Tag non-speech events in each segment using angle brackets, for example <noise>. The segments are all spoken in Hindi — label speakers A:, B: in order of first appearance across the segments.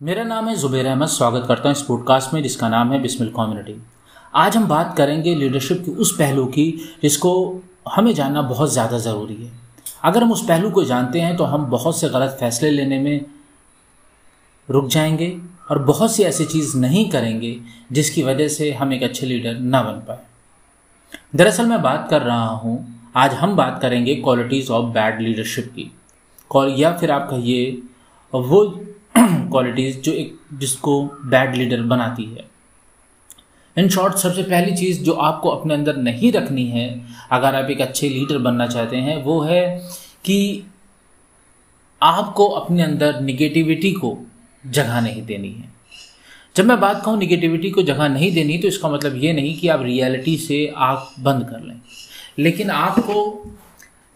A: मेरा नाम है जुबेर अहमद, स्वागत करता हूँ इस पॉडकास्ट में जिसका नाम है बिस्मिल कम्युनिटी आज हम बात करेंगे लीडरशिप की उस पहलू की जिसको हमें जानना बहुत ज़्यादा ज़रूरी है। अगर हम उस पहलू को जानते हैं तो हम बहुत से गलत फैसले लेने में रुक जाएँगे और बहुत सी ऐसी चीज़ नहीं करेंगे जिसकी वजह से हम एक अच्छे लीडर ना बन पाए। दरअसल मैं बात कर रहा हूँ, आज हम बात करेंगे क्वालिटीज़ ऑफ़ बैड लीडरशिप की। या फिर आप कहिए, वो <clears throat> क्वालिटीज़ जो एक, जिसको बैड लीडर बनाती है। इन शॉर्ट सबसे पहली चीज़ जो आपको अपने अंदर नहीं रखनी है, अगर आप एक अच्छे लीडर बनना चाहते हैं, वो है कि आपको अपने अंदर निगेटिविटी को जगह नहीं देनी है। जब मैं बात कहूँ निगेटिविटी को जगह नहीं देनी तो इसका मतलब ये नहीं कि आप रियलिटी से आँख बंद कर लें। लेकिन आपको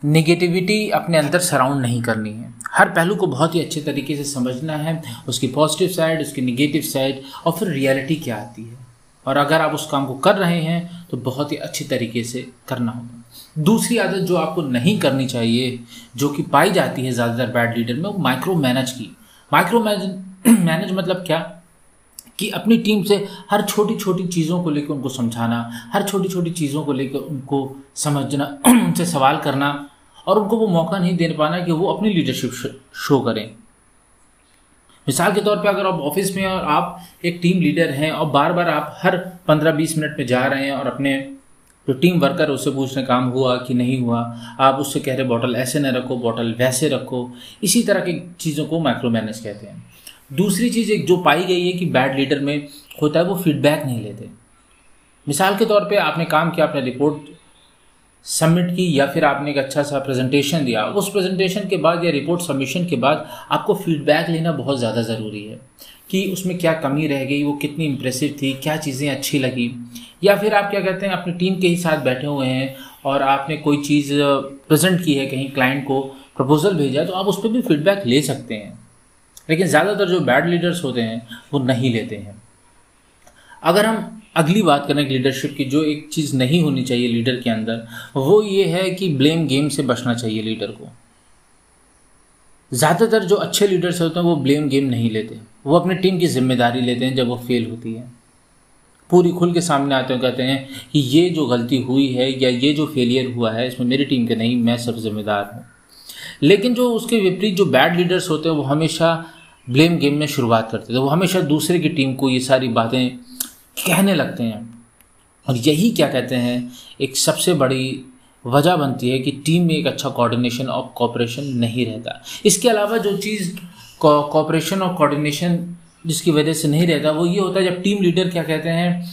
A: निगेटिविटी अपने अंदर सराउंड नहीं करनी है। हर पहलू को बहुत ही अच्छे तरीके से समझना है, उसकी पॉजिटिव साइड उसकी निगेटिव साइड और फिर रियलिटी क्या आती है। और अगर आप उस काम को कर रहे हैं तो बहुत ही अच्छी तरीके से करना होगा। दूसरी आदत जो आपको नहीं करनी चाहिए, जो कि पाई जाती है ज़्यादातर बैड लीडर में, वो माइक्रो मैनेज की। माइक्रो मैनेज मैनेज मतलब क्या? कि अपनी टीम से हर छोटी छोटी चीज़ों को लेकर उनको समझाना, हर छोटी छोटी चीज़ों को लेकर उनको समझना, <clears throat> उनसे सवाल करना और उनको वो मौका नहीं दे पाना कि वो अपनी लीडरशिप शो करें। मिसाल के तौर पे अगर आप ऑफ़िस में और आप एक टीम लीडर हैं और बार बार आप हर पंद्रह बीस मिनट में जा रहे हैं और अपने जो तो टीम वर्कर उससे पूछने काम हुआ कि नहीं हुआ, आप उससे कह रहे बॉटल ऐसे न रखो, बॉटल वैसे रखो। इसी तरह की चीज़ों को माइक्रो मैनेज कहते हैं। दूसरी चीज़ एक जो पाई गई है कि बैड लीडर में होता है, वो फीडबैक नहीं लेते। मिसाल के तौर पे आपने काम किया, आपने रिपोर्ट सबमिट की या फिर आपने एक अच्छा सा प्रेजेंटेशन दिया, उस प्रेजेंटेशन के बाद या रिपोर्ट सबमिशन के बाद आपको फीडबैक लेना बहुत ज़्यादा ज़रूरी है कि उसमें क्या कमी रह गई, वो कितनी इंप्रेसिव थी, क्या चीज़ें अच्छी लगी। या फिर आप क्या कहते हैं, अपनी टीम के ही साथ बैठे हुए हैं और आपने कोई चीज़ प्रेजेंट की है कहीं क्लाइंट को प्रपोजल भेजा है तो आप उस पर भी फीडबैक ले सकते हैं। लेकिन ज़्यादातर जो बैड लीडर्स होते हैं, वो नहीं लेते हैं। अगर हम अगली बात करें लीडरशिप की, जो एक चीज़ नहीं होनी चाहिए लीडर के अंदर, वो ये है कि ब्लेम गेम से बचना चाहिए लीडर को। ज़्यादातर जो अच्छे लीडर्स होते हैं, वो ब्लेम गेम नहीं लेते। वो अपनी टीम की ज़िम्मेदारी लेते हैं जब वो फेल होती है। पूरी खुल के सामने आते हैं, कहते हैं कि ये जो गलती हुई है या ये जो फेलियर हुआ है, इसमें मेरी टीम के नहीं, मैं सब जिम्मेदार हूँ। लेकिन जो उसके विपरीत जो बैड लीडर्स होते हैं, वो हमेशा ब्लेम गेम में शुरुआत करते थे वो हमेशा दूसरे की टीम को ये सारी बातें कहने लगते हैं। और यही क्या कहते हैं, एक सबसे बड़ी वजह बनती है कि टीम में एक अच्छा कोऑर्डिनेशन और कॉपरेशन नहीं रहता। इसके अलावा जो चीज़ कॉपरेशन और कोऑर्डिनेशन जिसकी वजह से नहीं रहता, वो ये होता है जब टीम लीडर क्या कहते हैं,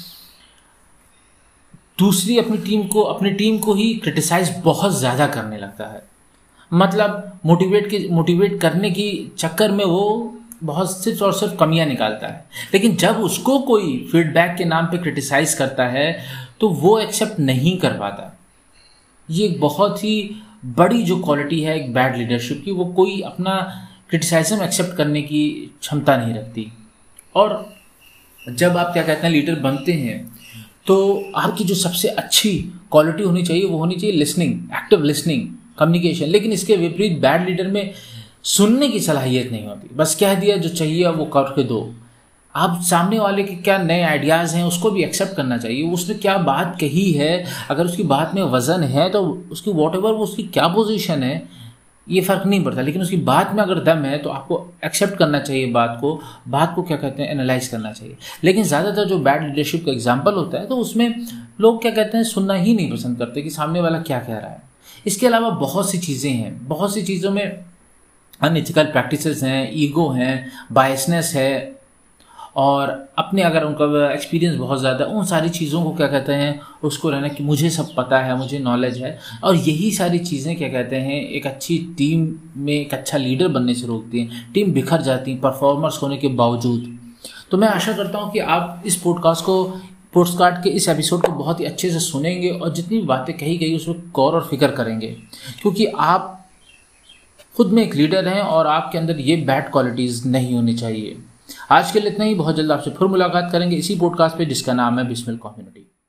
A: दूसरी अपनी टीम को, अपनी टीम को ही क्रिटिसाइज बहुत ज़्यादा करने लगता है। मतलब मोटिवेट के मोटिवेट करने की चक्कर में वो बहुत सिर्फ़ और सिर्फ़ कमियाँ निकालता है। लेकिन जब उसको कोई फीडबैक के नाम पे क्रिटिसाइज करता है तो वो एक्सेप्ट नहीं कर पाता। ये एक बहुत ही बड़ी जो क्वालिटी है, एक बैड लीडरशिप की, वो कोई अपना क्रिटिसाइजम एक्सेप्ट करने की क्षमता नहीं रखती। और जब आप क्या कहते हैं लीडर बनते हैं तो आपकी जो सबसे अच्छी क्वालिटी होनी चाहिए, वो होनी चाहिए लिसनिंग एक्टिव लिसनिंग कम्युनिकेशन लेकिन इसके विपरीत बैड लीडर में सुनने की सलाहियत नहीं होती। बस कह दिया, जो चाहिए वो करके दो। आप सामने वाले के क्या नए आइडियाज़ हैं, उसको भी एक्सेप्ट करना चाहिए। उसने क्या बात कही है? अगर उसकी बात में वज़न है तो उसकी वॉट एवर वो उसकी क्या पोजीशन है, ये फ़र्क नहीं पड़ता। लेकिन उसकी बात में अगर दम है तो आपको एक्सेप्ट करना चाहिए बात को। बात को क्या कहते हैं? एनालाइज करना चाहिए। लेकिन ज़्यादातर जो बैड लीडरशिप का एग्ज़ाम्पल होता है तो उसमें लोग क्या कहते हैं? सुनना ही नहीं पसंद करते कि सामने वाला क्या कह रहा है। इसके अलावा बहुत सी चीज़ें हैं। बहुत सी चीज़ों में अनइथिकल प्रैक्टिसेस हैं ईगो हैं बायसनेस है, और अपने अगर उनका एक्सपीरियंस बहुत ज़्यादा, उन सारी चीज़ों को क्या कहते हैं, उसको रहना कि मुझे सब पता है, मुझे नॉलेज है, और यही सारी चीज़ें क्या कहते हैं, एक अच्छी टीम में एक अच्छा लीडर बनने से रोकती हैं टीम बिखर जाती हैं परफॉर्मर्स होने के बावजूद। तो मैं आशा करता हूँ कि आप इस पॉडकास्ट को पोस्टकार्ड के इस एपिसोड को बहुत ही अच्छे से सुनेंगे, और जितनी बातें कही गई उसमें गौर और फ़िक्र करेंगे। क्योंकि आप खुद में एक लीडर हैं और आपके अंदर ये बैड क्वालिटीज़ नहीं होनी चाहिए। आज के लिए इतना ही। बहुत जल्द आपसे फिर मुलाकात करेंगे। इसी पॉडकास्ट पे, जिसका नाम है बिस्मिल कम्युनिटी।